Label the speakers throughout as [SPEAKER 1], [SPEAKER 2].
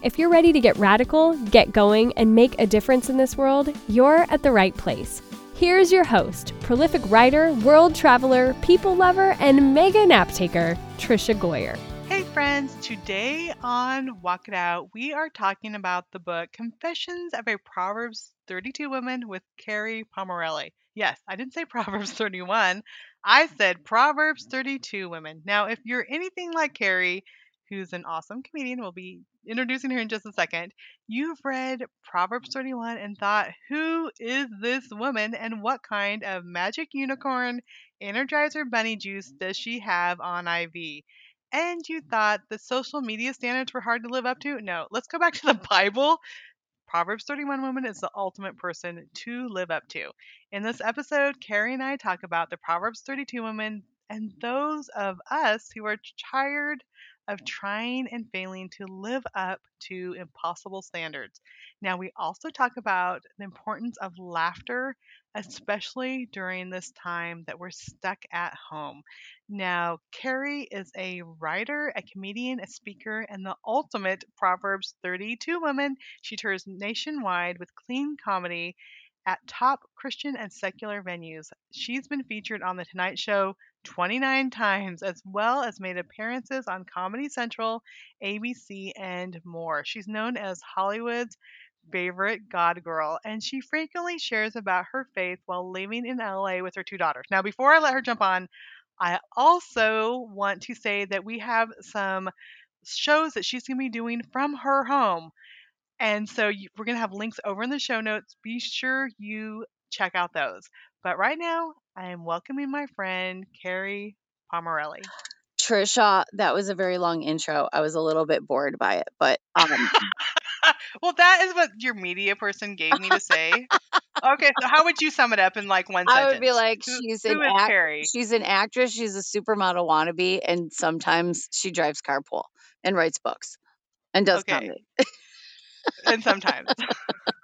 [SPEAKER 1] If you're ready to get radical, get going, and make a difference in this world, you're at the right place. Here's your host, prolific writer, world traveler, people lover, and mega nap taker, Tricia Goyer.
[SPEAKER 2] Hey friends, today on Walk It Out, we are talking about the book Confessions of a Proverbs 32 Woman with Kerri Pomarolli. Yes, I didn't say Proverbs 31. I said Proverbs 32 Women. Now, if you're anything like Kerri, who's an awesome comedian, we'll be introducing her in just a second. You've read Proverbs 31 and thought, who is this woman and what kind of magic unicorn energizer bunny juice does she have on IV? And you thought the social media standards were hard to live up to? No, let's go back to the Bible. Proverbs 31 woman is the ultimate person to live up to. In this episode, Kerri and I talk about the Proverbs 32 woman and those of us who are tired of trying and failing to live up to impossible standards. Now, we also talk about the importance of laughter, especially during this time that we're stuck at home. Now, Kerri is a writer, a comedian, a speaker, and the ultimate Proverbs 32 woman. She tours nationwide with clean comedy at top Christian and secular venues. She's been featured on The Tonight Show 29 times, as well as made appearances on Comedy Central, ABC, and more. She's known as Hollywood's favorite God girl, and she frequently shares about her faith while living in LA with her two daughters. Now, before I let her jump on, I also want to say that we have some shows that she's going to be doing from her home. And so we're going to have links over in the show notes. Be sure you check out those. But right now, I am welcoming my friend, Kerri Pomarolli.
[SPEAKER 3] Tricia, that was a very long intro. I was a little bit bored by it, but um,
[SPEAKER 2] well, that is what your media person gave me to say. okay, so how would you sum it up in like one sentence?
[SPEAKER 3] I would be like, she's
[SPEAKER 2] who
[SPEAKER 3] an
[SPEAKER 2] is
[SPEAKER 3] act- she's an actress, she's a supermodel wannabe, and sometimes she drives carpool and writes books and does
[SPEAKER 2] Okay.
[SPEAKER 3] comedy.
[SPEAKER 2] and sometimes.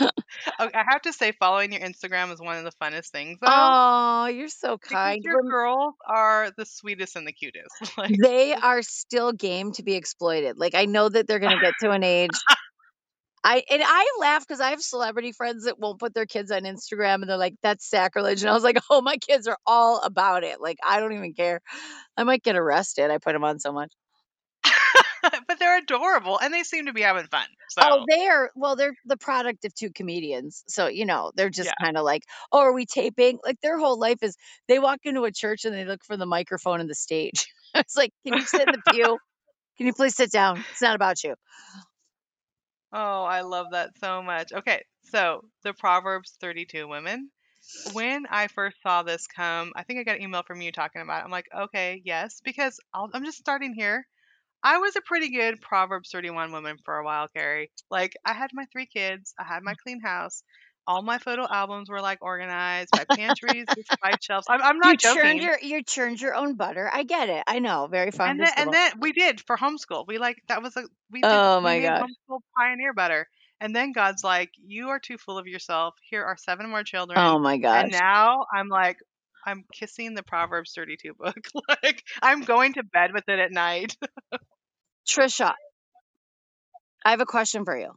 [SPEAKER 2] okay, I have to say, following your Instagram is one of the funnest things, though.
[SPEAKER 3] Oh, you're so
[SPEAKER 2] because
[SPEAKER 3] kind.
[SPEAKER 2] your
[SPEAKER 3] Rem-
[SPEAKER 2] girls are the sweetest and the cutest. Like,
[SPEAKER 3] they are still game to be exploited. Like I know that they're gonna get to an age. I and I laugh because I have celebrity friends that won't put their kids on Instagram and they're like, that's sacrilege. And I was like, oh, my kids are all about it. Like, I don't even care. I might get arrested. I put them on so much.
[SPEAKER 2] but they're adorable and they seem to be having fun. Oh, so
[SPEAKER 3] Oh, they are well, they're the product of two comedians. So, you know, they're just
[SPEAKER 2] Yeah.
[SPEAKER 3] kind of like, oh, are we taping? Like their whole life is they walk into a church and they look for the microphone and the stage. it's like, can you sit in the pew? Can you please sit down? It's not about you.
[SPEAKER 2] Oh, I love that so much. Okay, so the Proverbs 32 women. When I first saw this come, I think I got an email from you talking about it. I'm like, okay, yes, because I'll, I'm just starting here. I was a pretty good Proverbs 31 woman for a while, Kerri. Like, I had my three kids, I had my mm. clean house, all my photo albums were like organized, my pantries with five shelves. I'm, I'm not
[SPEAKER 3] you
[SPEAKER 2] joking.
[SPEAKER 3] churned your you churned your own butter. I get it. I know. Very fun.
[SPEAKER 2] and then and then we did for homeschool. We like that was a we did
[SPEAKER 3] Oh my
[SPEAKER 2] homeschool pioneer butter. And then God's like, You are too full of yourself. Here are seven more children.
[SPEAKER 3] oh my god!
[SPEAKER 2] and now I'm like I'm kissing the Proverbs 32 book. like I'm going to bed with it at night.
[SPEAKER 3] Tricia, I have a question for you.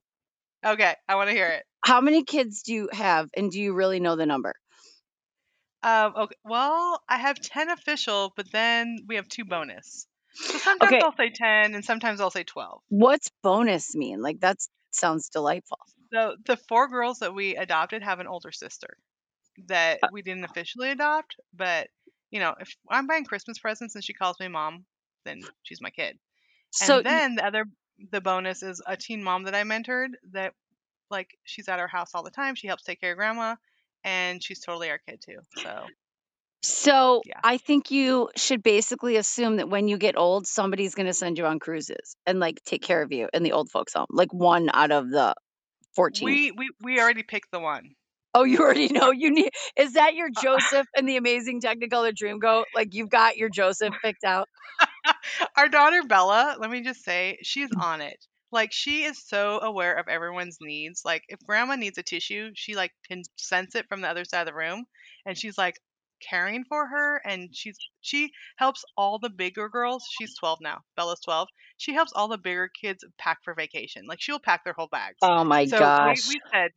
[SPEAKER 2] okay, I want to hear it.
[SPEAKER 3] How many kids do you have and do you really know the number?
[SPEAKER 2] Um, okay, well, I have 10 official, but then we have two bonus. So sometimes
[SPEAKER 3] Okay.
[SPEAKER 2] I'll say 10 and sometimes I'll say 12.
[SPEAKER 3] What's bonus mean? Like that sounds delightful.
[SPEAKER 2] So the four girls that we adopted have an older sister that
[SPEAKER 3] Uh
[SPEAKER 2] we didn't officially adopt, but you know, if I'm buying Christmas presents and she calls me mom, then she's my kid.
[SPEAKER 3] So
[SPEAKER 2] And then the other the bonus is a teen mom that I mentored that like she's at our house all the time. She helps take care of grandma and she's totally our kid too. So
[SPEAKER 3] So
[SPEAKER 2] Yeah.
[SPEAKER 3] I think you should basically assume that when you get old, somebody's going to send you on cruises and like take care of you in the old folks home, like one out of the 14.
[SPEAKER 2] We we we already picked the one.
[SPEAKER 3] oh, you already know you need. Is that your Joseph and the Amazing Technicolor Dreamcoat? Like you've got your Joseph picked out.
[SPEAKER 2] Our daughter Bella, let me just say, she's
[SPEAKER 3] Mm.
[SPEAKER 2] on it. Like she is so aware of everyone's needs. Like if grandma needs a tissue, she like can sense it from the other side of the room and she's like caring for her and she's she helps all the bigger girls. She's 12 now. Bella's 12. She helps all the bigger kids pack for vacation. Like she'll pack their whole bags.
[SPEAKER 3] Oh my
[SPEAKER 2] so
[SPEAKER 3] gosh.
[SPEAKER 2] we, we said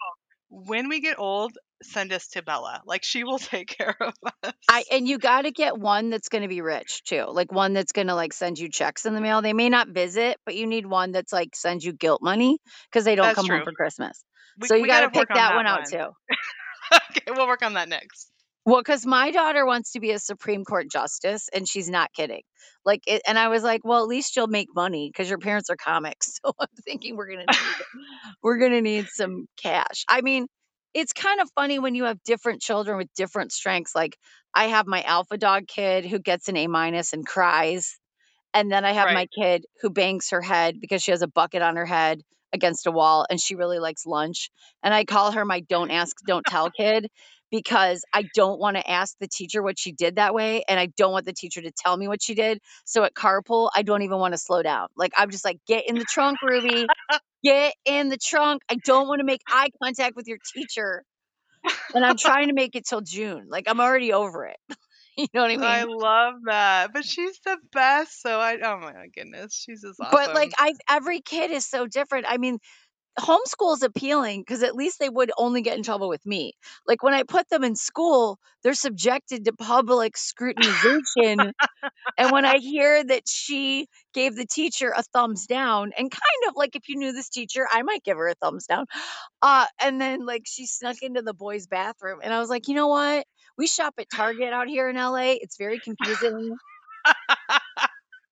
[SPEAKER 2] when we get old, send us to Bella. Like she will take care of us.
[SPEAKER 3] I and you got to get one that's going to be rich too. Like one that's going to like send you checks in the mail. They may not visit, but you need one that's like sends you guilt money because they don't
[SPEAKER 2] That's
[SPEAKER 3] come home for Christmas.
[SPEAKER 2] We-
[SPEAKER 3] so you got to pick
[SPEAKER 2] on
[SPEAKER 3] that,
[SPEAKER 2] that
[SPEAKER 3] one out too.
[SPEAKER 2] okay, we'll work on that next.
[SPEAKER 3] Well, because my daughter wants to be a Supreme Court justice, and she's not kidding. Like, it, and I was like, well, at least you'll make money because your parents are comics. So I'm thinking we're gonna need we're gonna need some cash. I mean, it's kind of funny when you have different children with different strengths. Like, I have my alpha dog kid who gets an A minus and cries, and then I have my kid who bangs her head because she has a bucket on her head against a wall and she really likes lunch. And I call her my don't ask, don't tell kid because I don't want to ask the teacher what she did that way. And I don't want the teacher to tell me what she did. So at carpool, I don't even want to slow down. Like, I'm just like, get in the trunk, Ruby. Get in the trunk. I don't want to make eye contact with your teacher. And I'm trying to make it till June. Like, I'm already over it. you know what I mean?
[SPEAKER 2] I love that. But she's the best. So I oh my goodness. She's just awesome.
[SPEAKER 3] But like I every kid is so different. I mean, homeschool is appealing because at least they would only get in trouble with me. Like when I put them in school, they're subjected to public scrutinization. and when I hear that she gave the teacher a thumbs down, and kind of like if you knew this teacher, I might give her a thumbs down. Uh, and then like she snuck into the boys' bathroom, and I was like, you know what? We shop at Target out here in LA. It's very confusing.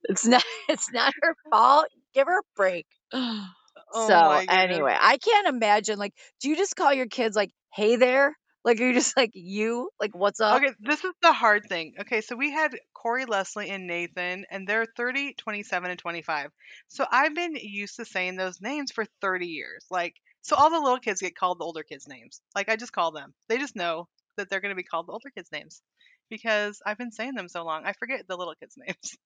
[SPEAKER 3] It's not it's not her fault. Give her a break.
[SPEAKER 2] Oh
[SPEAKER 3] so anyway, I can't imagine like do you just call your kids like, hey there? Like are you just like you? Like what's up?
[SPEAKER 2] Okay, this is the hard thing. Okay, so we had Corey Leslie and Nathan, and they're 30, 27, and 25. So I've been used to saying those names for 30 years. Like, so all the little kids get called the older kids' names. Like, I just call them. They just know that they're going to be called the older kids' names because I've been saying them so long. I forget the little kids' names.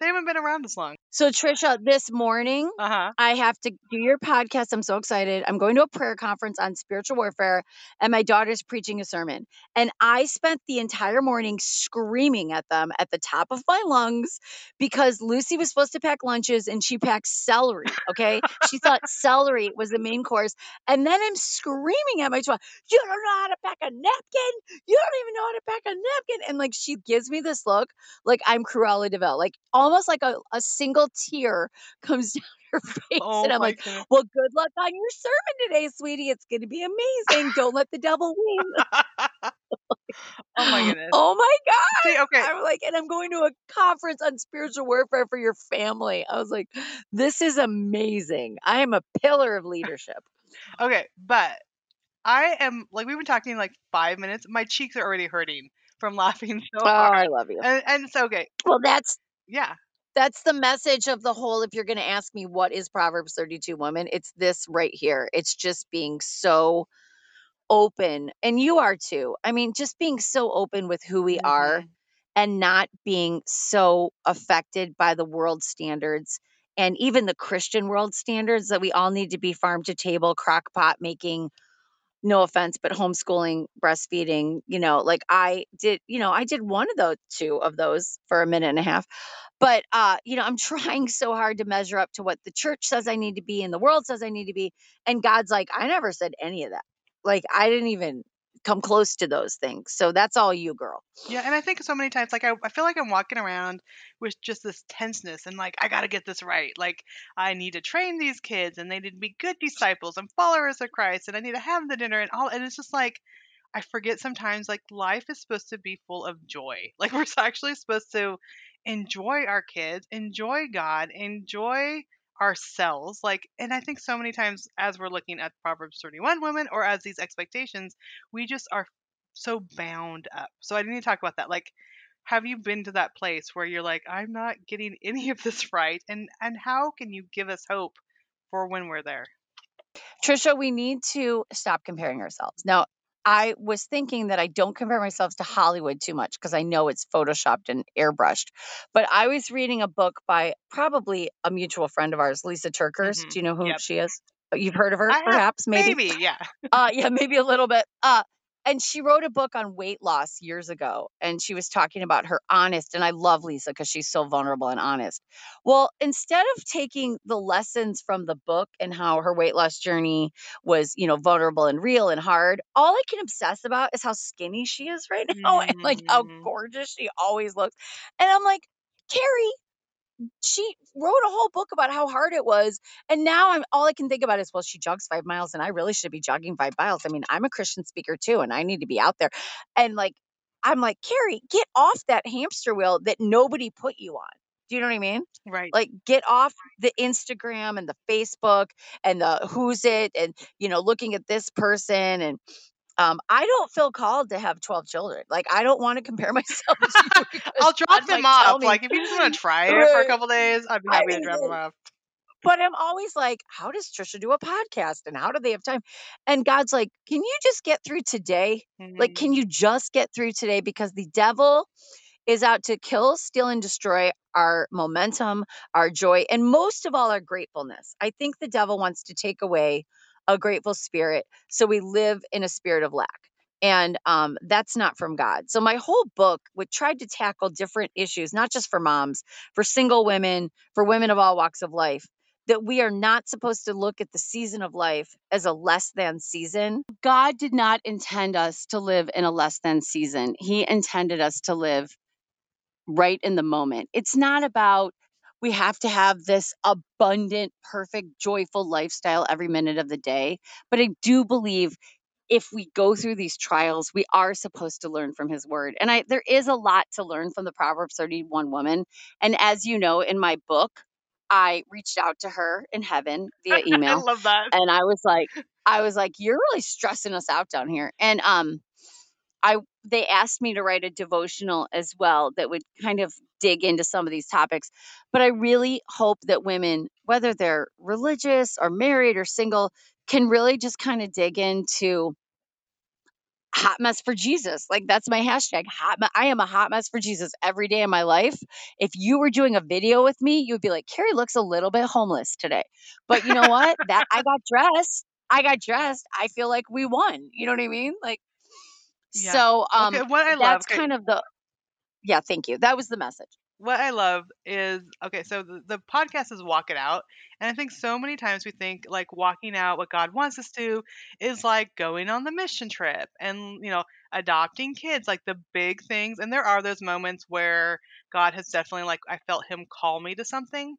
[SPEAKER 2] They haven't been around as long.
[SPEAKER 3] So Tricia, this morning
[SPEAKER 2] Uh huh.
[SPEAKER 3] I have to do your podcast. I'm so excited. I'm going to a prayer conference on spiritual warfare, and my daughter's preaching a sermon. And I spent the entire morning screaming at them at the top of my lungs because Lucy was supposed to pack lunches and she packed celery. Okay. she thought celery was the main course. And then I'm screaming at my child, You don't know how to pack a napkin. You don't even know how to pack a napkin. And like she gives me this look like I'm Cruella de Vil, like almost like a, a single tear comes down her face.
[SPEAKER 2] Oh
[SPEAKER 3] and I'm like,
[SPEAKER 2] goodness.
[SPEAKER 3] well, good luck on your sermon today, sweetie. It's going to be amazing. Don't let the devil win.
[SPEAKER 2] oh my goodness.
[SPEAKER 3] Oh my God.
[SPEAKER 2] See, okay.
[SPEAKER 3] I'm like, and I'm going to a conference on spiritual warfare for your family. I was like, this is amazing. I am a pillar of leadership.
[SPEAKER 2] Okay, but I am like we've been talking like five minutes. My cheeks are already hurting from laughing so
[SPEAKER 3] Oh,
[SPEAKER 2] hard.
[SPEAKER 3] I love you.
[SPEAKER 2] And, and it's okay.
[SPEAKER 3] Well, that's
[SPEAKER 2] Yeah.
[SPEAKER 3] that's the message of the whole if you're going to ask me what is proverbs 32 woman it's this right here it's just being so open and you are too i mean just being so open with who we are
[SPEAKER 2] Mhm.
[SPEAKER 3] and not being so affected by the world standards and even the christian world standards that we all need to be farm to table crock pot making no offense but homeschooling breastfeeding you know like i did you know i did one of those two of those for a minute and a half but uh you know i'm trying so hard to measure up to what the church says i need to be and the world says i need to be and god's like i never said any of that. Like i didn't even come close to those things so that's all you girl
[SPEAKER 2] Yeah, and I think so many times, like I, I feel like I'm walking around with just this tenseness, and like I gotta get this right. Like I need to train these kids, and they need to be good disciples and followers of Christ, and I need to have the dinner and all. And it's just like I forget sometimes, like life is supposed to be full of joy. Like we're actually supposed to enjoy our kids, enjoy God, enjoy ourselves. Like, and I think so many times as we're looking at Proverbs 31 women or as these expectations, we just are so bound up. So I need to talk about that. Like, have you been to that place where you're like, I'm not getting any of this right? And and how can you give us hope for when we're there?
[SPEAKER 4] Tricia, we need to stop comparing ourselves. Now, I was thinking that I don't compare myself to Hollywood too much because I know it's photoshopped and airbrushed. But I was reading a book by probably a mutual friend of ours, Lysa TerKeurst.
[SPEAKER 2] Mhm.
[SPEAKER 4] Do you know who
[SPEAKER 2] Yep.
[SPEAKER 4] she is? You've heard of her,
[SPEAKER 2] I have-
[SPEAKER 4] perhaps, maybe.
[SPEAKER 2] Maybe, yeah.
[SPEAKER 4] uh yeah maybe a little bit uh and she wrote a book on weight loss years ago and she was talking about her honest and i love lysa because she's so vulnerable and honest well instead of taking the lessons from the book and how her weight loss journey was you know vulnerable and real and hard all i can obsess about is how skinny she is right now and like how
[SPEAKER 2] Mm.
[SPEAKER 4] gorgeous she always looks and i'm like kerri she wrote a whole book about how hard it was and now i'm all i can think about is well she jogs five miles and i really should be jogging five miles. I mean i'm a christian speaker too and i need to be out there. And like i'm like kerri get off that hamster wheel that nobody put you on. Do you know what i mean?
[SPEAKER 2] Right.
[SPEAKER 4] like get off the instagram and the facebook and the who's it and you know looking at this person and um, I don't feel called to have 12 children. Like, I don't want to compare myself to.
[SPEAKER 2] I'll drop them
[SPEAKER 4] tell
[SPEAKER 2] off. Like if you just want to try it for a couple days, I'd be
[SPEAKER 4] I
[SPEAKER 2] happy to drop them off.
[SPEAKER 4] but I'm always like, how does Tricia do a podcast and how do they have time? And God's like, can you just get through today? Like,
[SPEAKER 2] Mhm.
[SPEAKER 4] can you just get through today? Because the devil is out to kill, steal, and destroy our momentum, our joy, and most of all, our gratefulness. I think the devil wants to take away a grateful spirit so we live in a spirit of lack. And um, that's not from God. So, my whole book would tried to tackle different issues, not just for moms, for single women, for women of all walks of life, that we are not supposed to look at the season of life as a less than season. God did not intend us to live in a less than season. He intended us to live right in the moment. It's not about we have to have this abundant, perfect, joyful lifestyle every minute of the day. But I do believe if we go through these trials, we are supposed to learn from his word. And I there is a lot to learn from the Proverbs 31 woman. And as you know, in my book, I reached out to her in heaven via
[SPEAKER 2] I
[SPEAKER 4] email
[SPEAKER 2] love that.
[SPEAKER 4] and I was like, I was like, you're really stressing us out down here. And um, I they asked me to write a devotional as well that would kind of dig into some of these topics. But I really hope that women, whether they're religious or married or single, can really just kind of dig into hot mess for Jesus. Like that's my hashtag. Hot me- I am a hot mess for Jesus every day of my life. If you were doing a video with me, you would be like, Kerri looks a little bit homeless today. But you know what? that I got dressed. I got dressed. I feel like we won. You know what I mean? Like
[SPEAKER 2] Yeah.
[SPEAKER 4] so um
[SPEAKER 2] okay, what I love.
[SPEAKER 4] that's
[SPEAKER 2] Okay,
[SPEAKER 4] kind of the yeah, thank you. That was the message.
[SPEAKER 2] what I love is okay, so the, the podcast is Walk It Out. And I think so many times we think like walking out what God wants us to is like going on the mission trip and, you know, adopting kids, like the big things. And there are those moments where God has definitely, like, I felt Him call me to something.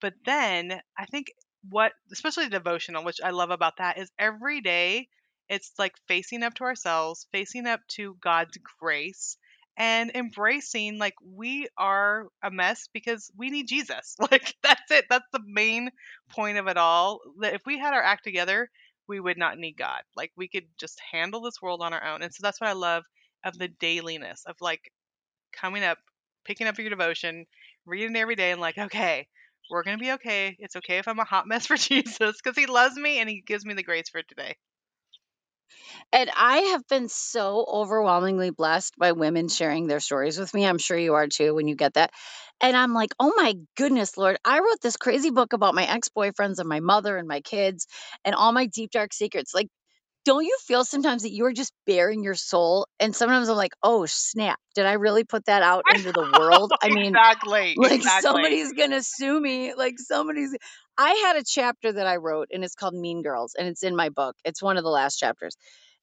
[SPEAKER 2] But then I think what, especially devotional, which I love about that, is every day it's like facing up to ourselves, facing up to God's grace, and embracing like we are a mess because we need Jesus. Like that's it. That's the main point of it all. That if we had our act together, we would not need God. Like we could just handle this world on our own. And so that's what I love of the dailiness of like coming up, picking up your devotion, reading every day, and like, okay, we're gonna be okay. It's okay if I'm a hot mess for Jesus because He loves me and He gives me the grace for today.
[SPEAKER 4] And I have been so overwhelmingly blessed by women sharing their stories with me. I'm sure you are too when you get that. And I'm like, oh my goodness, Lord, I wrote this crazy book about my ex boyfriends and my mother and my kids and all my deep, dark secrets. Like, don't you feel sometimes that you are just bearing your soul? And sometimes I'm like, oh, snap. Did I really put that out into the world? I mean,
[SPEAKER 2] exactly.
[SPEAKER 4] like
[SPEAKER 2] exactly.
[SPEAKER 4] somebody's gonna sue me like somebody's i had a chapter that i wrote and it's called mean girls and it's in my book. It's one of the last chapters.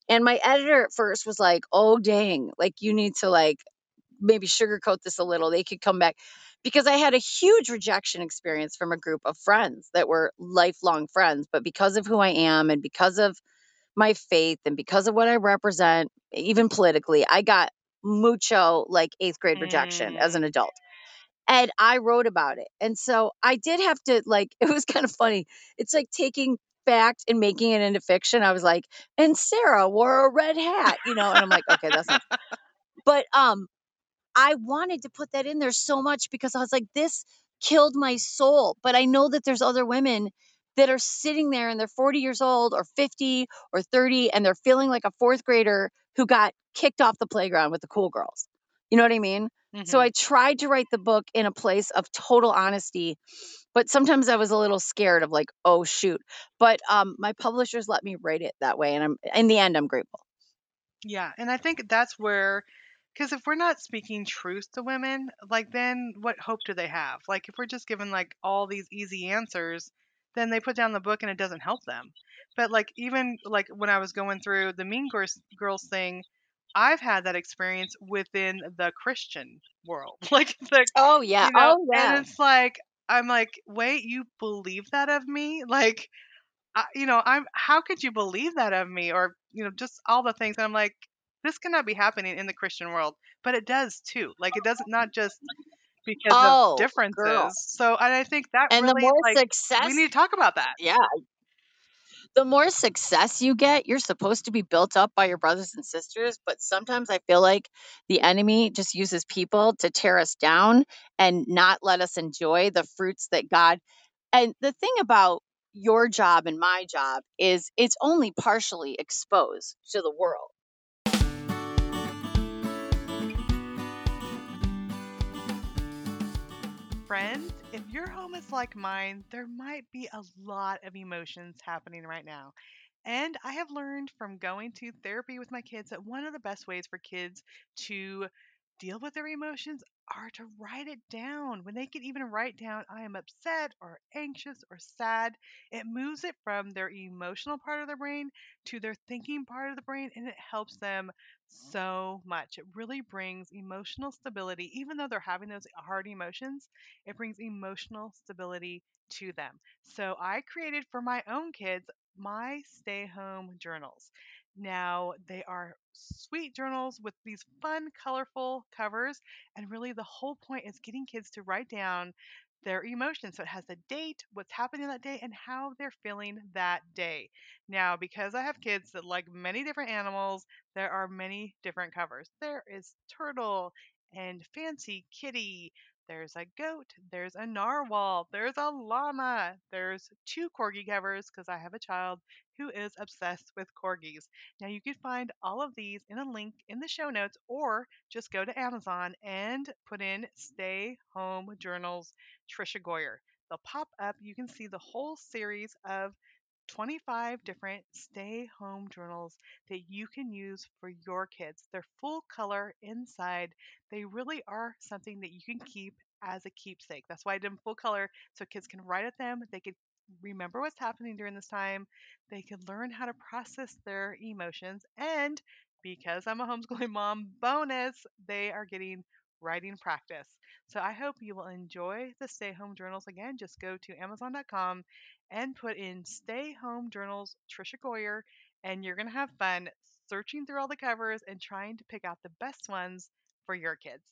[SPEAKER 4] And my editor at first was like oh dang like you need to like maybe sugarcoat this a little. They could come back. Because i had a huge rejection experience from a group of friends that were lifelong friends but because of who i am and because of my faith and because of what i represent even politically i got mucho like eighth grade rejection as
[SPEAKER 2] Mm.
[SPEAKER 4] an adult and I wrote about it. And so I did have to like it was kind of funny. It's like taking fact and making it into fiction. I was like, and Sarah wore a red hat, you know, and I'm like, okay, that's not. But um, I wanted to put that in there so much because I was like, this killed my soul. But I know that there's other women that are sitting there and they're 40 years old or 50 or 30 and they're feeling like a fourth grader who got kicked off the playground with the cool girls. You know what I mean? Mm-hmm. So I tried to write the book in a place of total honesty, but sometimes I was a little scared of like, oh shoot. But um, my publishers let me write it that way, and I'm in the end I'm grateful.
[SPEAKER 2] Yeah, and I think that's where because if we're not speaking truth to women, like then what hope do they have? Like if we're just given like all these easy answers, then they put down the book and it doesn't help them. But like even like when I was going through the Mean Girls, girls thing, I've had that experience within the Christian world. Like the
[SPEAKER 4] Oh yeah.
[SPEAKER 2] you know,
[SPEAKER 4] oh yeah.
[SPEAKER 2] and it's like I'm like, wait, you believe that of me? Like, I, you know, I'm. How could you believe that of me? Or you know, just all the things. And I'm like, this cannot be happening in the Christian world, but it does too. Like, it doesn't not just because
[SPEAKER 4] oh,
[SPEAKER 2] of differences.
[SPEAKER 4] Girl.
[SPEAKER 2] So, and I think that
[SPEAKER 4] and
[SPEAKER 2] really,
[SPEAKER 4] the more
[SPEAKER 2] like,
[SPEAKER 4] success
[SPEAKER 2] we need to talk about that.
[SPEAKER 4] Yeah, the more success you get, you're supposed to be built up by your brothers and sisters. But sometimes I feel like the enemy just uses people to tear us down and not let us enjoy the fruits that God. And the thing about your job and my job is it's only partially exposed to the world.
[SPEAKER 2] Friends, if your home is like mine, there might be a lot of emotions happening right now. And I have learned from going to therapy with my kids that one of the best ways for kids to deal with their emotions are to write it down. When they can even write down, I am upset or anxious or sad, it moves it from their emotional part of their brain to their thinking part of the brain and it helps them mm-hmm. so much. It really brings emotional stability. Even though they're having those hard emotions, it brings emotional stability to them. So I created for my own kids my stay home journals. Now, they are sweet journals with these fun, colorful covers. And really, the whole point is getting kids to write down their emotions. So it has a date, what's happening that day, and how they're feeling that day. Now, because I have kids that like many different animals, there are many different covers. There is turtle and fancy kitty. There's a goat. There's a narwhal. There's a llama. There's two corgi covers because I have a child who is obsessed with corgis. Now, you can find all of these in a link in the show notes, or just go to Amazon and put in Stay Home Journals Tricia Goyer. They'll pop up. You can see the whole series of 25 different stay home journals that you can use for your kids. They're full color inside. They really are something that you can keep as a keepsake. That's why I did them full color so kids can write at them. They can remember what's happening during this time. They can learn how to process their emotions. And because I'm a homeschooling mom, bonus, they are getting writing practice. So I hope you will enjoy the stay home journals. Again, just go to amazon.com and put in stay home journals Tricia Goyer, and you're going to have fun searching through all the covers and trying to pick out the best ones for your kids.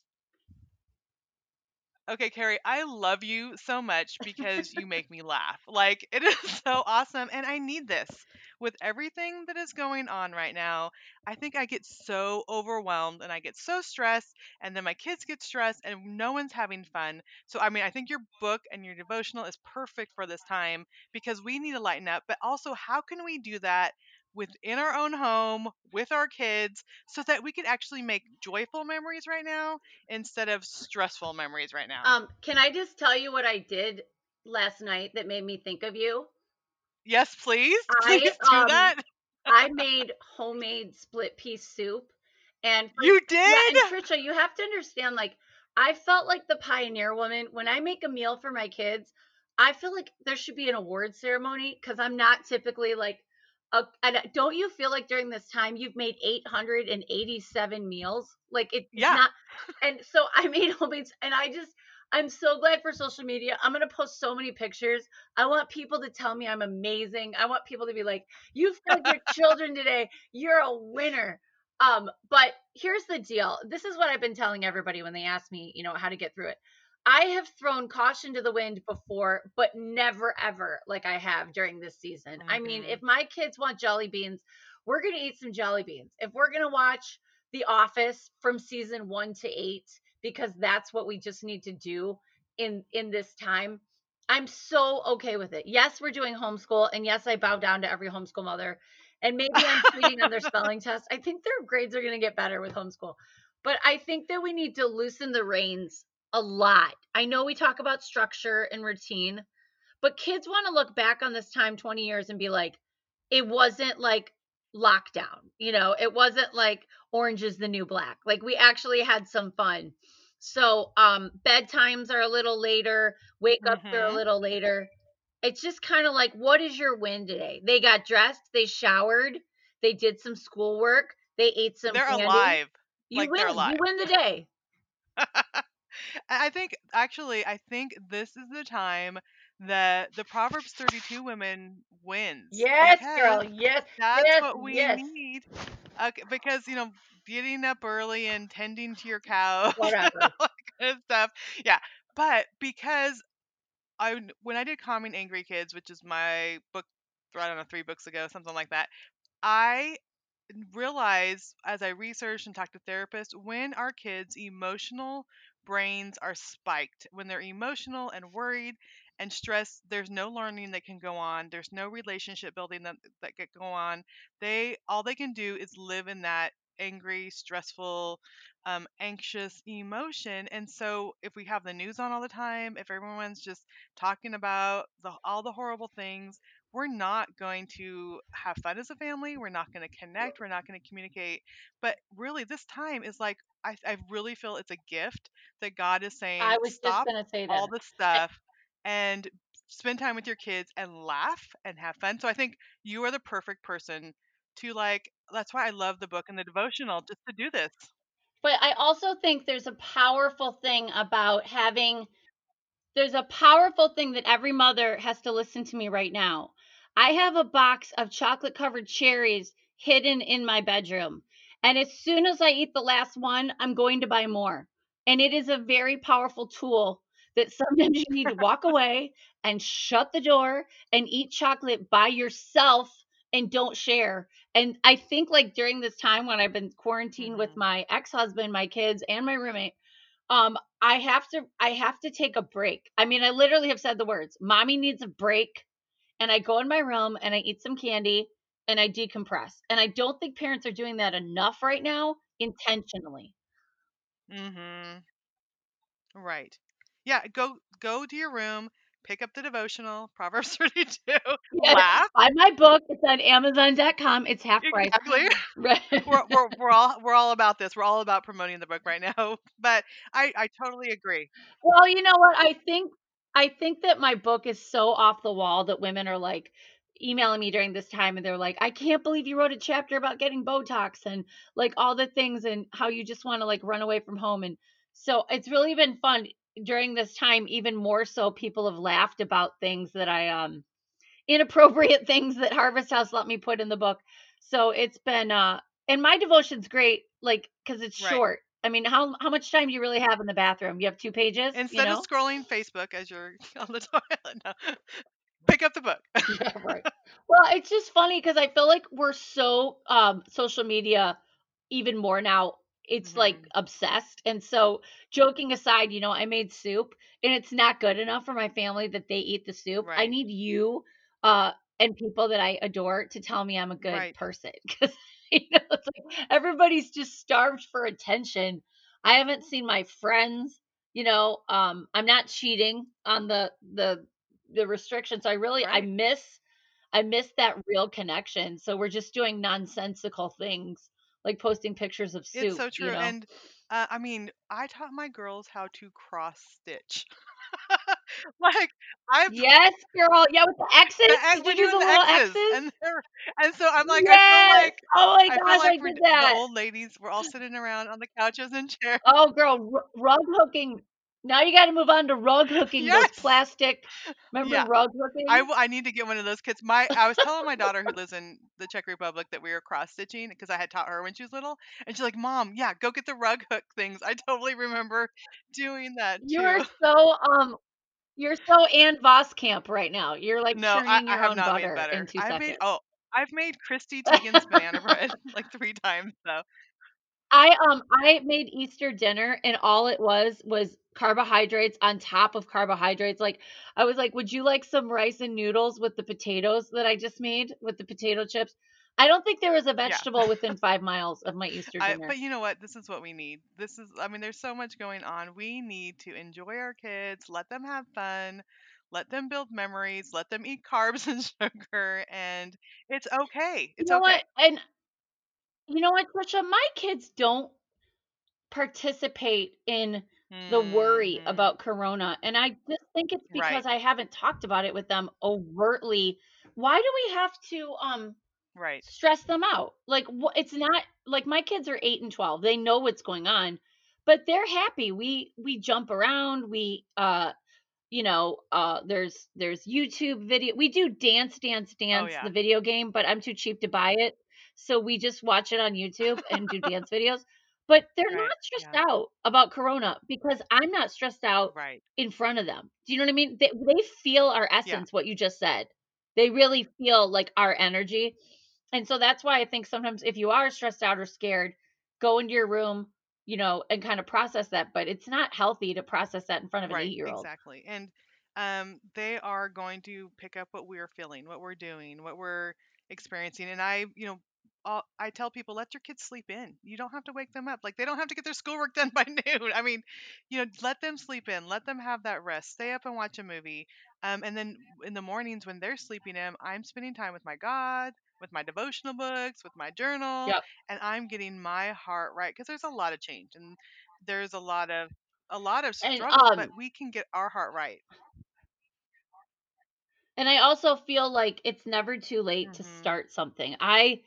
[SPEAKER 2] Okay, Kerri, I love you so much because you make me laugh. Like, it is so awesome. And I need this with everything that is going on right now. I think I get so overwhelmed and I get so stressed, and then my kids get stressed, and no one's having fun. So, I mean, I think your book and your devotional is perfect for this time because we need to lighten up. But also, how can we do that within our own home with our kids so that we can actually make joyful memories right now instead of stressful memories right now.
[SPEAKER 3] Um, can I just tell you what I did last night that made me think of you?
[SPEAKER 2] Yes, please. Please I, do um, that.
[SPEAKER 3] I made homemade split pea soup. And
[SPEAKER 2] for, you did?
[SPEAKER 3] Yeah, and Tricia, you have to understand, like, I felt like the pioneer woman. When I make a meal for my kids, I feel like there should be an award ceremony because I'm not typically like and don't you feel like during this time you've made 887 meals? Like it's
[SPEAKER 2] yeah.
[SPEAKER 3] not. And so I made homemade, and I just I'm so glad for social media. I'm gonna post so many pictures. I want people to tell me I'm amazing. I want people to be like, "You fed your children today. You're a winner." Um, but here's the deal. This is what I've been telling everybody when they ask me, you know, how to get through it. I have thrown caution to the wind before, but never ever like I have during this season. I mean, if my kids want jelly beans, we're going to eat some jelly beans. If we're going to watch The Office from season 1 to 8 because that's what we just need to do in in this time, I'm so okay with it. Yes, we're doing homeschool and yes, I bow down to every homeschool mother. And maybe I'm cheating on their spelling test. I think their grades are going to get better with homeschool. But I think that we need to loosen the reins a lot. I know we talk about structure and routine, but kids want to look back on this time 20 years and be like, it wasn't like lockdown, you know, it wasn't like orange is the new black. Like we actually had some fun. So um bedtimes are a little later, wake ups are a
[SPEAKER 2] Mhm.
[SPEAKER 3] little later. It's just kind of like, what is your win today? They got dressed, they showered, they did some schoolwork, they ate some
[SPEAKER 2] They're
[SPEAKER 3] candy.
[SPEAKER 2] alive.
[SPEAKER 3] You
[SPEAKER 2] like
[SPEAKER 3] win.
[SPEAKER 2] they're
[SPEAKER 3] You win the day.
[SPEAKER 2] I think actually I think this is the time that the Proverbs 32 women wins
[SPEAKER 3] Yes, girl. Yes.
[SPEAKER 2] that's
[SPEAKER 3] Yes.
[SPEAKER 2] what we
[SPEAKER 3] Yes.
[SPEAKER 2] need. Uh, okay, because you know, getting up early and tending to your cow,
[SPEAKER 3] Whatever.
[SPEAKER 2] kind of stuff. Yeah, but because I, when I did Calming Angry Kids, which is my book, I don't know, three books ago, something like that. I realized as I researched and talked to therapists when our kids' emotional brains are spiked, when they're emotional and worried and stress there's no learning that can go on. There's no relationship building that that can go on. They all they can do is live in that angry, stressful, um, anxious emotion. And so if we have the news on all the time, if everyone's just talking about the, all the horrible things, we're not going to have fun as a family. We're not going to connect. We're not going to communicate. But really, this time is like, I, I really feel it's a gift that God is saying,
[SPEAKER 3] I was just
[SPEAKER 2] stop
[SPEAKER 3] gonna say
[SPEAKER 2] all the stuff and spend time with your kids and laugh and have fun. So I think you are the perfect person to like, that's why I love the book and the devotional just to do this.
[SPEAKER 3] But I also think there's a powerful thing about having there's a powerful thing that every mother has to listen to me right now. I have a box of chocolate covered cherries hidden in my bedroom. And as soon as I eat the last one, I'm going to buy more. And it is a very powerful tool that sometimes you need to walk away and shut the door and eat chocolate by yourself and don't share. And I think like during this time when I've been quarantined with
[SPEAKER 2] Mhm.
[SPEAKER 3] my ex-husband, my kids, and my roommate, um, I have to I have to take a break. I mean, I literally have said the words, "Mommy needs a break." And I go in my room and I eat some candy and I decompress. And I don't think parents are doing that enough right now intentionally.
[SPEAKER 2] Mm-hmm. Right. Yeah. Go go to your room, pick up the devotional, Proverbs 32,
[SPEAKER 3] Yes,
[SPEAKER 2] laugh.
[SPEAKER 3] buy my book. It's on Amazon.com. It's half price.
[SPEAKER 2] Exactly.
[SPEAKER 3] Right.
[SPEAKER 2] We're, we're, we're all we're all about this. We're all about promoting the book right now. But I I totally agree.
[SPEAKER 3] Well, you know what? I think I think that my book is so off the wall that women are like emailing me during this time and they're like, "I can't believe you wrote a chapter about getting Botox and like all the things and how you just want to like run away from home." And so it's really been fun during this time even more so people have laughed about things that I um inappropriate things that Harvest House let me put in the book. So it's been uh and my devotion's great like cuz it's
[SPEAKER 2] Right.
[SPEAKER 3] short. I mean, how how much time do you really have in the bathroom? You have two pages, you
[SPEAKER 2] Instead
[SPEAKER 3] know?
[SPEAKER 2] of scrolling Facebook as you're on the toilet, no. pick up the book.
[SPEAKER 3] Yeah, right. Well, it's just funny because I feel like we're so um social media even more now. It's like
[SPEAKER 2] Mhm.
[SPEAKER 3] obsessed. And so joking aside, you know, I made soup and it's not good enough for my family that they eat the soup. I need you uh and people that I adore to tell me I'm a good
[SPEAKER 2] Right.
[SPEAKER 3] person cuz you know, it's like everybody's just starved for attention. I haven't seen my friends, you know, um I'm not cheating on the the the restrictions. I really I miss I miss that real connection. So we're just doing nonsensical things like posting pictures of
[SPEAKER 2] It's
[SPEAKER 3] soup,
[SPEAKER 2] so
[SPEAKER 3] you
[SPEAKER 2] true.
[SPEAKER 3] know.
[SPEAKER 2] And uh, I mean, I taught my girls how to cross stitch. like I've
[SPEAKER 3] Yes, girl. Yeah, with the X's.
[SPEAKER 2] the X,
[SPEAKER 3] Did you do the
[SPEAKER 2] the
[SPEAKER 3] little
[SPEAKER 2] X's,
[SPEAKER 3] X's?
[SPEAKER 2] and and so I'm like, I feel
[SPEAKER 3] Yes.
[SPEAKER 2] like
[SPEAKER 3] Oh my
[SPEAKER 2] I feel
[SPEAKER 3] gosh, I
[SPEAKER 2] like
[SPEAKER 3] did
[SPEAKER 2] d- the old ladies. We're all sitting around on the couches and chairs.
[SPEAKER 3] Oh, girl, r- rug hooking. Now you got to move on to rug hooking
[SPEAKER 2] Yes.
[SPEAKER 3] those plastic. Remember
[SPEAKER 2] Yeah.
[SPEAKER 3] rug hooking?
[SPEAKER 2] I need to get one of those kits. My I was telling my daughter who lives in the Czech Republic that we were cross stitching because I had taught her when she was little, and she's like, "Mom, yeah, go get the rug hook things." I totally remember doing that
[SPEAKER 3] you
[SPEAKER 2] too.
[SPEAKER 3] are so um, you're so Ann Voskamp right now. You're like
[SPEAKER 2] no, I,
[SPEAKER 3] churning
[SPEAKER 2] I
[SPEAKER 3] your
[SPEAKER 2] have
[SPEAKER 3] own
[SPEAKER 2] not
[SPEAKER 3] butter
[SPEAKER 2] made
[SPEAKER 3] 2
[SPEAKER 2] I've
[SPEAKER 3] seconds.
[SPEAKER 2] made oh, I've made Christy Teigen's banana bread like three times though.
[SPEAKER 3] I um I made Easter dinner and all it was was carbohydrates on top of carbohydrates. Like I was like, "Would you like some rice and noodles with the potatoes that I just made with the potato chips?" I don't think there was a vegetable within 5 miles of my Easter
[SPEAKER 2] I,
[SPEAKER 3] dinner.
[SPEAKER 2] but you know what? This is what we need. This is, I mean, there's so much going on. We need to enjoy our kids, let them have fun, let them build memories, let them eat carbs and sugar, and it's okay.
[SPEAKER 3] you
[SPEAKER 2] It's
[SPEAKER 3] know
[SPEAKER 2] okay.
[SPEAKER 3] what? And you know what, Tricia? My kids don't participate in the worry
[SPEAKER 2] Mhm.
[SPEAKER 3] about corona and i just think it's
[SPEAKER 2] Right.
[SPEAKER 3] because i haven't talked about it with them overtly why do we have to um
[SPEAKER 2] Right.
[SPEAKER 3] stress them out like wh- it's not like my kids are 8 and 12 they know what's going on but they're happy we we jump around we uh you know uh there's there's youtube video we do dance dance dance
[SPEAKER 2] Oh, yeah.
[SPEAKER 3] the video game but i'm too cheap to buy it so we just watch it on youtube and do dance videos but they're
[SPEAKER 2] Right,
[SPEAKER 3] not stressed
[SPEAKER 2] yeah.
[SPEAKER 3] out about corona because i'm not stressed out
[SPEAKER 2] Right.
[SPEAKER 3] in front of them do you know what i mean they, they feel our essence what you just said they really feel like our energy and so that's why i think sometimes if you are stressed out or scared go into your room you know and kind of process that but it's not healthy to process that in front of an
[SPEAKER 2] Right.
[SPEAKER 3] eight year old
[SPEAKER 2] Exactly. And um, they are going to pick up what we're feeling, what we're doing, what we're experiencing. And I, you know, all, I tell people, let your kids sleep in. You don't have to wake them up. Like they don't have to get their schoolwork done by noon. I mean, you know, let them sleep in. Let them have that rest. Stay up and watch a movie. Um, and then in the mornings when they're sleeping in, I'm spending time with my God, with my devotional books, with my journal,
[SPEAKER 3] Yep.
[SPEAKER 2] and I'm getting my heart right because there's a lot of change and there's a lot of a lot of
[SPEAKER 3] And,
[SPEAKER 2] struggles, but
[SPEAKER 3] um,
[SPEAKER 2] we can get our heart right.
[SPEAKER 3] And I also feel like it's never too late to
[SPEAKER 2] Mhm.
[SPEAKER 3] start something. I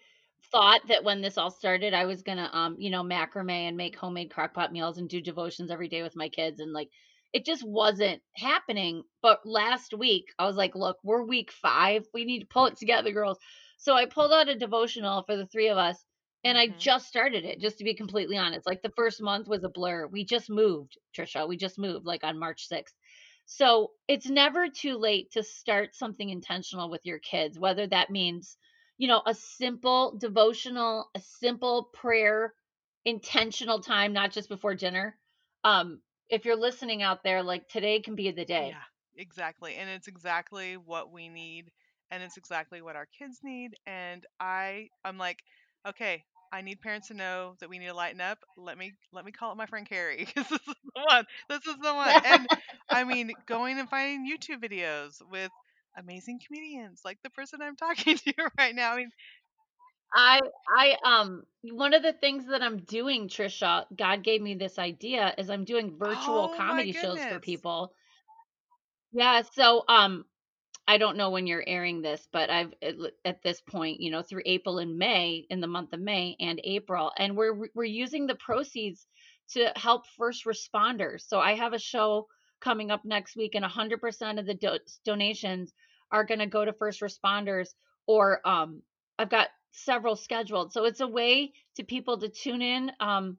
[SPEAKER 3] thought that when this all started, I was gonna, um, you know, macrame and make homemade crockpot meals and do devotions every day with my kids, and like it just wasn't happening. But last week, I was like, look, we're week five. We need to pull it together, girls. So I pulled out a devotional for the three of us, and I
[SPEAKER 2] Mhm.
[SPEAKER 3] just started it, just to be completely honest. Like the first month was a blur. We just moved, Tricia. We just moved like on March 6th. So it's never too late to start something intentional with your kids, whether that means, you know, a simple devotional, a simple prayer, intentional time, not just before dinner. Um, if you're listening out there, like today can be the day.
[SPEAKER 2] Yeah, exactly. And it's exactly what we need and it's exactly what our kids need and I I'm like, okay, I need parents to know that we need to lighten up. Let me let me call up my friend Kerri this is the one. This is the one. And I mean, going and finding YouTube videos with amazing comedians like the person I'm talking to right now. I mean,
[SPEAKER 3] I I um one of the things that I'm doing, Tricia, God gave me this idea is I'm doing virtual
[SPEAKER 2] oh
[SPEAKER 3] comedy shows for people. Yeah, so um I don't know when you're airing this, but I've at this point, you know, through April and May, in the month of May and April, and we're we're using the proceeds to help first responders. So I have a show coming up next week, and 100% of the do- donations are going to go to first responders. Or um, I've got several scheduled, so it's a way to people to tune in. Um,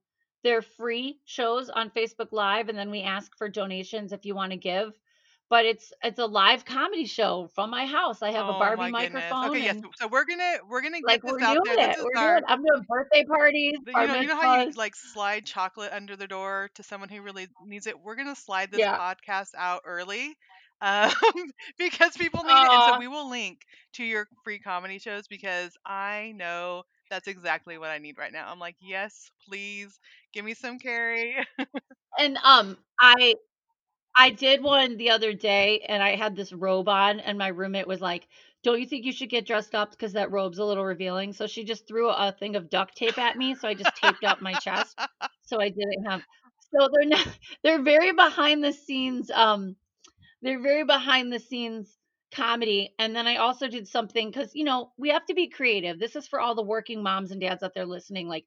[SPEAKER 3] free shows on Facebook Live, and then we ask for donations if you want to give but it's it's a live comedy show from my house. I have a
[SPEAKER 2] Oh
[SPEAKER 3] Barbie microphone
[SPEAKER 2] Okay, yes. So we're gonna we're gonna get
[SPEAKER 3] like
[SPEAKER 2] this
[SPEAKER 3] we're
[SPEAKER 2] out
[SPEAKER 3] doing
[SPEAKER 2] there. This
[SPEAKER 3] We're
[SPEAKER 2] our
[SPEAKER 3] doing I'm doing birthday parties,
[SPEAKER 2] you know, you know how you like slide chocolate under the door to someone who really needs it. We're gonna slide this
[SPEAKER 3] Yeah.
[SPEAKER 2] podcast out early, um, because people need it, and so we will link to your free comedy shows because I know that's exactly what I need right now. I'm like, yes, please give me some Kerri.
[SPEAKER 3] And um I I did one the other day and I had this robe on and my roommate was like, "Don't you think you should get dressed up because that robe's a little revealing?" So she just threw a thing of duct tape at me, so I just taped up my chest so I didn't have So they're not they're very behind the scenes um they're very behind the scenes comedy and then i also did something because you know we have to be creative this is for all the working moms and dads out there listening like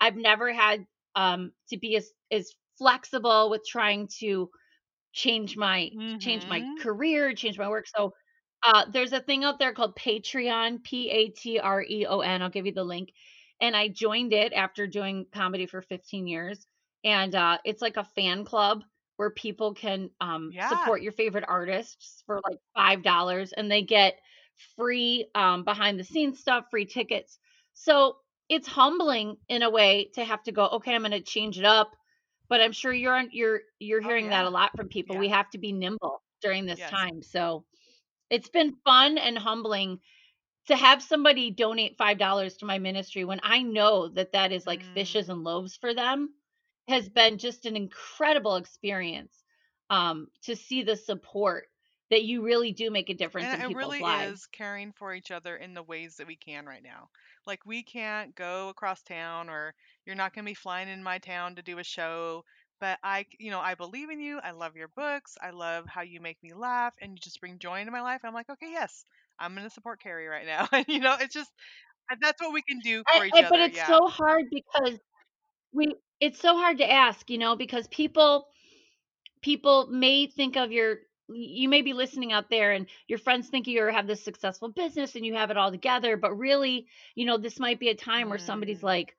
[SPEAKER 3] i've never had um to be as as flexible with trying to change my change my career, change my work. So uh, there's a thing out there called Patreon, P A T R E O N. I'll give you the link. And I joined it after doing comedy for 15 years. And uh, it's like a fan club where people can um,
[SPEAKER 2] Yeah.
[SPEAKER 3] support your favorite artists for like five dollars, and they get free um, behind the scenes stuff, free tickets. So it's humbling in a way to have to go. Okay, I'm going to change it up. But I'm sure you're on, you're you're
[SPEAKER 2] Oh,
[SPEAKER 3] hearing that a lot from people. We have to be nimble during this
[SPEAKER 2] Yes.
[SPEAKER 3] time. So it's been fun and humbling to have somebody donate five dollars to my ministry when I know that that is like
[SPEAKER 2] Mm.
[SPEAKER 3] fishes and loaves for them has been just an incredible experience um, to see the support that you really do make a difference
[SPEAKER 2] And
[SPEAKER 3] in
[SPEAKER 2] it
[SPEAKER 3] people's
[SPEAKER 2] really
[SPEAKER 3] lives.
[SPEAKER 2] is caring for each other in the ways that we can right now. Like we can't go across town or you're not going to be flying in my town to do a show, but I, you know, I believe in you. I love your books. I love how you make me laugh and you just bring joy into my life. I'm like, "Okay, yes. I'm going to support Kerri right now." And you know, it's just uh, that's what we can do
[SPEAKER 3] I,
[SPEAKER 2] for each
[SPEAKER 3] I, but
[SPEAKER 2] other.
[SPEAKER 3] it's
[SPEAKER 2] Yeah.
[SPEAKER 3] so hard because we it's so hard to ask, you know, because people people may think of your you may be listening out there and your friends think you have this successful business and you have it all together, but really, you know, this might be a time where somebody's
[SPEAKER 2] Mm,
[SPEAKER 3] like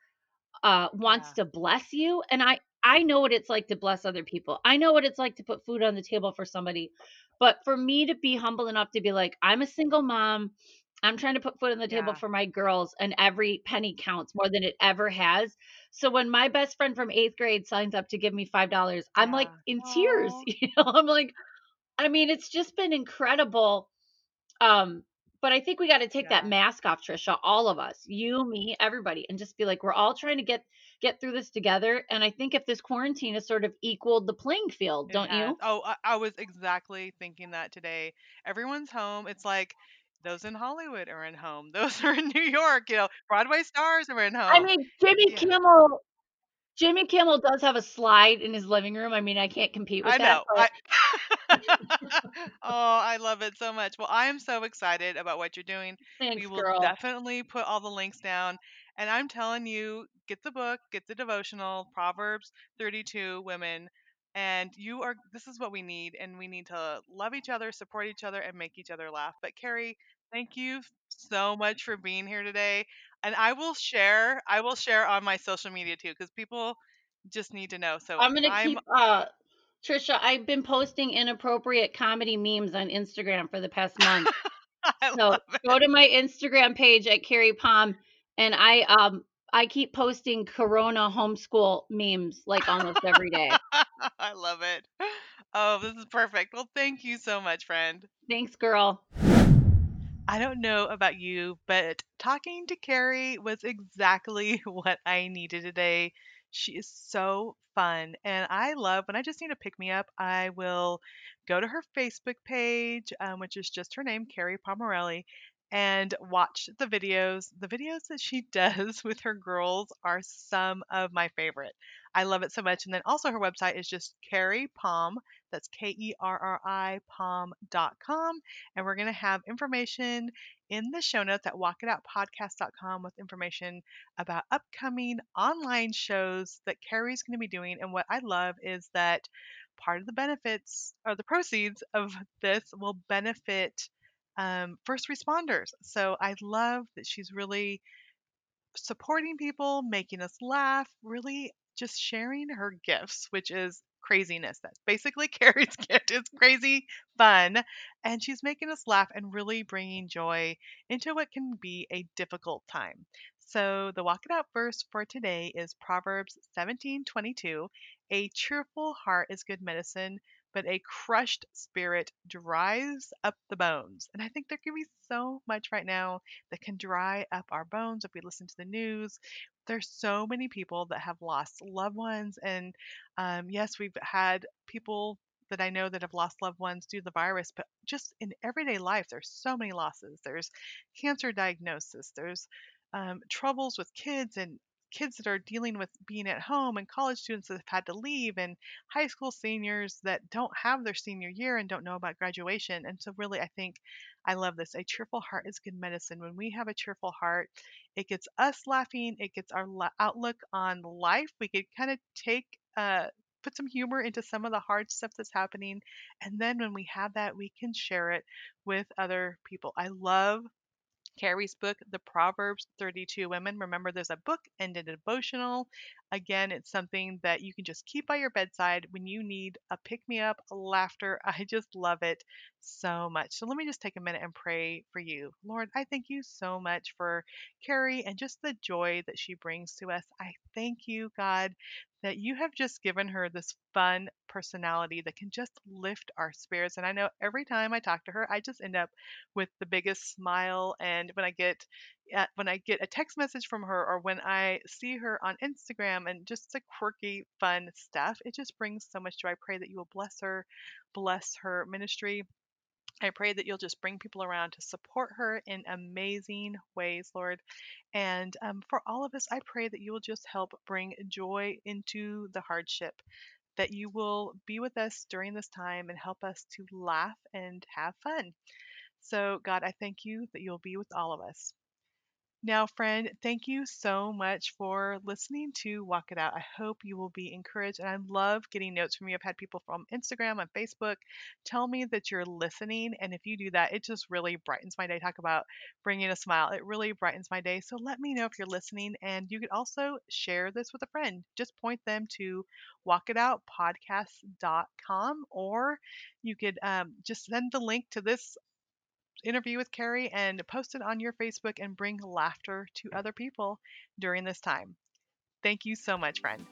[SPEAKER 3] uh wants
[SPEAKER 2] yeah.
[SPEAKER 3] to bless you and I I know what it's like to bless other people. I know what it's like to put food on the table for somebody. But for me to be humble enough to be like I'm a single mom, I'm trying to put food on the table
[SPEAKER 2] Yeah.
[SPEAKER 3] for my girls and every penny counts more than it ever has. So when my best friend from 8th grade signs up to give me $5, I'm like in tears, you know. I'm like I mean, it's just been incredible um, but I think we got to take that mask off, Tricia, all of us, you, me, everybody, and just be like, we're all trying to get get through this together. And I think if this quarantine has sort of equaled the playing field,
[SPEAKER 2] It
[SPEAKER 3] don't
[SPEAKER 2] has.
[SPEAKER 3] you?
[SPEAKER 2] Oh, I, I was exactly thinking that today. Everyone's home. It's like those in Hollywood are in home. Those are in New York. You know, Broadway stars are in home.
[SPEAKER 3] I mean, Jimmy
[SPEAKER 2] Yeah,
[SPEAKER 3] Kimmel, Jimmy Kimmel does have a slide in his living room. I mean, I can't compete with
[SPEAKER 2] I
[SPEAKER 3] that,
[SPEAKER 2] know.
[SPEAKER 3] but
[SPEAKER 2] I Oh, I love it so much. Well, I am so excited about what you're doing.
[SPEAKER 3] Thanks, We
[SPEAKER 2] will
[SPEAKER 3] girl.
[SPEAKER 2] definitely put all the links down. And I'm telling you, get the book, get the devotional, Proverbs 32 Women. And you are, this is what we need. And we need to love each other, support each other, and make each other laugh. But Kerri, thank you so much for being here today. And I will share, I will share on my social media too, because people just need to know. So
[SPEAKER 3] I'm gonna
[SPEAKER 2] I'm,
[SPEAKER 3] keep uh Tricia, I've been posting inappropriate comedy memes on Instagram for the past month. So go to my Instagram page at Kerri Palm, and I um I keep posting Corona homeschool memes like almost every day.
[SPEAKER 2] I love it. Oh, this is perfect. Well, thank you so much, friend.
[SPEAKER 3] Thanks, girl.
[SPEAKER 2] I don't know about you, but talking to Kerri was exactly what I needed today. She is so fun, and I love when I just need to pick me up. I will go to her Facebook page, um, which is just her name, Kerri Pomarolli, and watch the videos. The videos that she does with her girls are some of my favorite. I love it so much. And then also her website is just Kerri Palm. That's K E R R I Palm.com. And we're going to have information in the show notes at walkitoutpodcast.com with information about upcoming online shows that Kerri's going to be doing. And what I love is that part of the benefits or the proceeds of this will benefit um, first responders. So I love that she's really supporting people, making us laugh, really just sharing her gifts, which is craziness. That's basically Kerri's gift. It's crazy fun. And she's making us laugh and really bringing joy into what can be a difficult time. So the walk it out verse for today is Proverbs 17:22. A cheerful heart is good medicine, but a crushed spirit dries up the bones. And I think there can be so much right now that can dry up our bones if we listen to the news. There's so many people that have lost loved ones. And um, yes, we've had people that I know that have lost loved ones due to the virus, but just in everyday life, there's so many losses. There's cancer diagnosis, there's um, troubles with kids and kids that are dealing with being at home and college students that have had to leave and high school seniors that don't have their senior year and don't know about graduation. And so really I think I love this. A cheerful heart is good medicine. When we have a cheerful heart, it gets us laughing, it gets our outlook on life. We could kind of take uh, put some humor into some of the hard stuff that's happening. And then when we have that, we can share it with other people. I love Kerri's book, The Proverbs 32 Women. Remember, there's a book and a devotional. Again, it's something that you can just keep by your bedside when you need a pick me up, laughter. I just love it so much. So let me just take a minute and pray for you. Lord, I thank you so much for Kerri and just the joy that she brings to us. I thank you, God, that you have just given her this fun personality that can just lift our spirits. And I know every time I talk to her, I just end up with the biggest smile. And when I get uh, when I get a text message from her or when I see her on Instagram and just the quirky, fun stuff, it just brings so much joy. I pray that you will bless her, bless her ministry. I pray that you'll just bring people around to support her in amazing ways, Lord. And um, for all of us, I pray that you will just help bring joy into the hardship, that you will be with us during this time and help us to laugh and have fun. So, God, I thank you that you'll be with all of us. Now, friend, thank you so much for listening to Walk It Out. I hope you will be encouraged. And I love getting notes from you. I've had people from Instagram and Facebook tell me that you're listening. And if you do that, it just really brightens my day. Talk about bringing a smile. It really brightens my day. So let me know if you're listening. And you could also share this with a friend. Just point them to walkitoutpodcast.com or you could um, just send the link to this interview with Kerri and post it on your Facebook and bring laughter to other people during this time. Thank you so much, friend.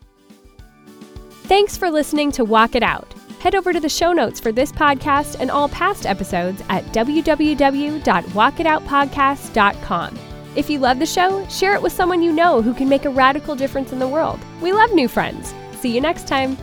[SPEAKER 1] Thanks for listening to Walk It Out. Head over to the show notes for this podcast and all past episodes at www.walkitoutpodcast.com. If you love the show, share it with someone you know who can make a radical difference in the world. We love new friends. See you next time.